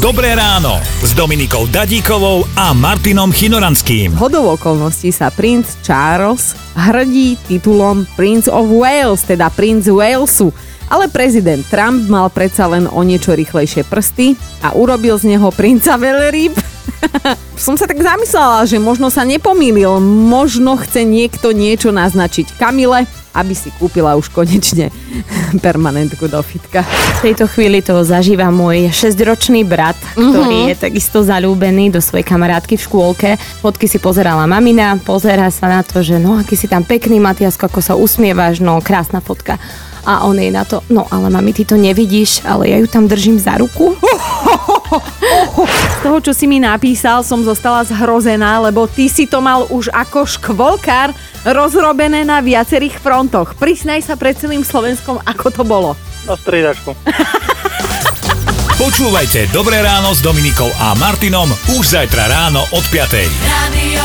Dobré ráno s Dominikou Dadíkovou a Martinom Chinoranským. Hodou okolností sa princ Charles hrdí titulom Prince of Wales, teda princ Walesu. Ale prezident Trump mal predsa len o niečo rýchlejšie prsty a urobil z neho princa Veleryb. Som sa tak zamyslela, že možno sa nepomýlil, možno chce niekto niečo naznačiť Kamile, aby si kúpila už konečne permanentku do fitka. V tejto chvíli to zažíva môj 6-ročný brat, ktorý mm-hmm. je takisto zalúbený do svojej kamarátky v škôlke. Fotky si pozerala mamina, pozera sa na to, že no aký si tam pekný Matiasko, ako sa usmievaš, no krásna fotka. A on je na to, no ale mami, ty to nevidíš, ale ja ju tam držím za ruku. Z toho, čo si mi napísal, som zostala zhrozená, lebo ty si to mal už ako škvolkár rozrobené na viacerých frontoch. Prisnaj sa pred celým Slovenskom, ako to bolo. Na striedačku. Počúvajte Dobré ráno s Dominikou a Martinom už zajtra ráno od 5. Radio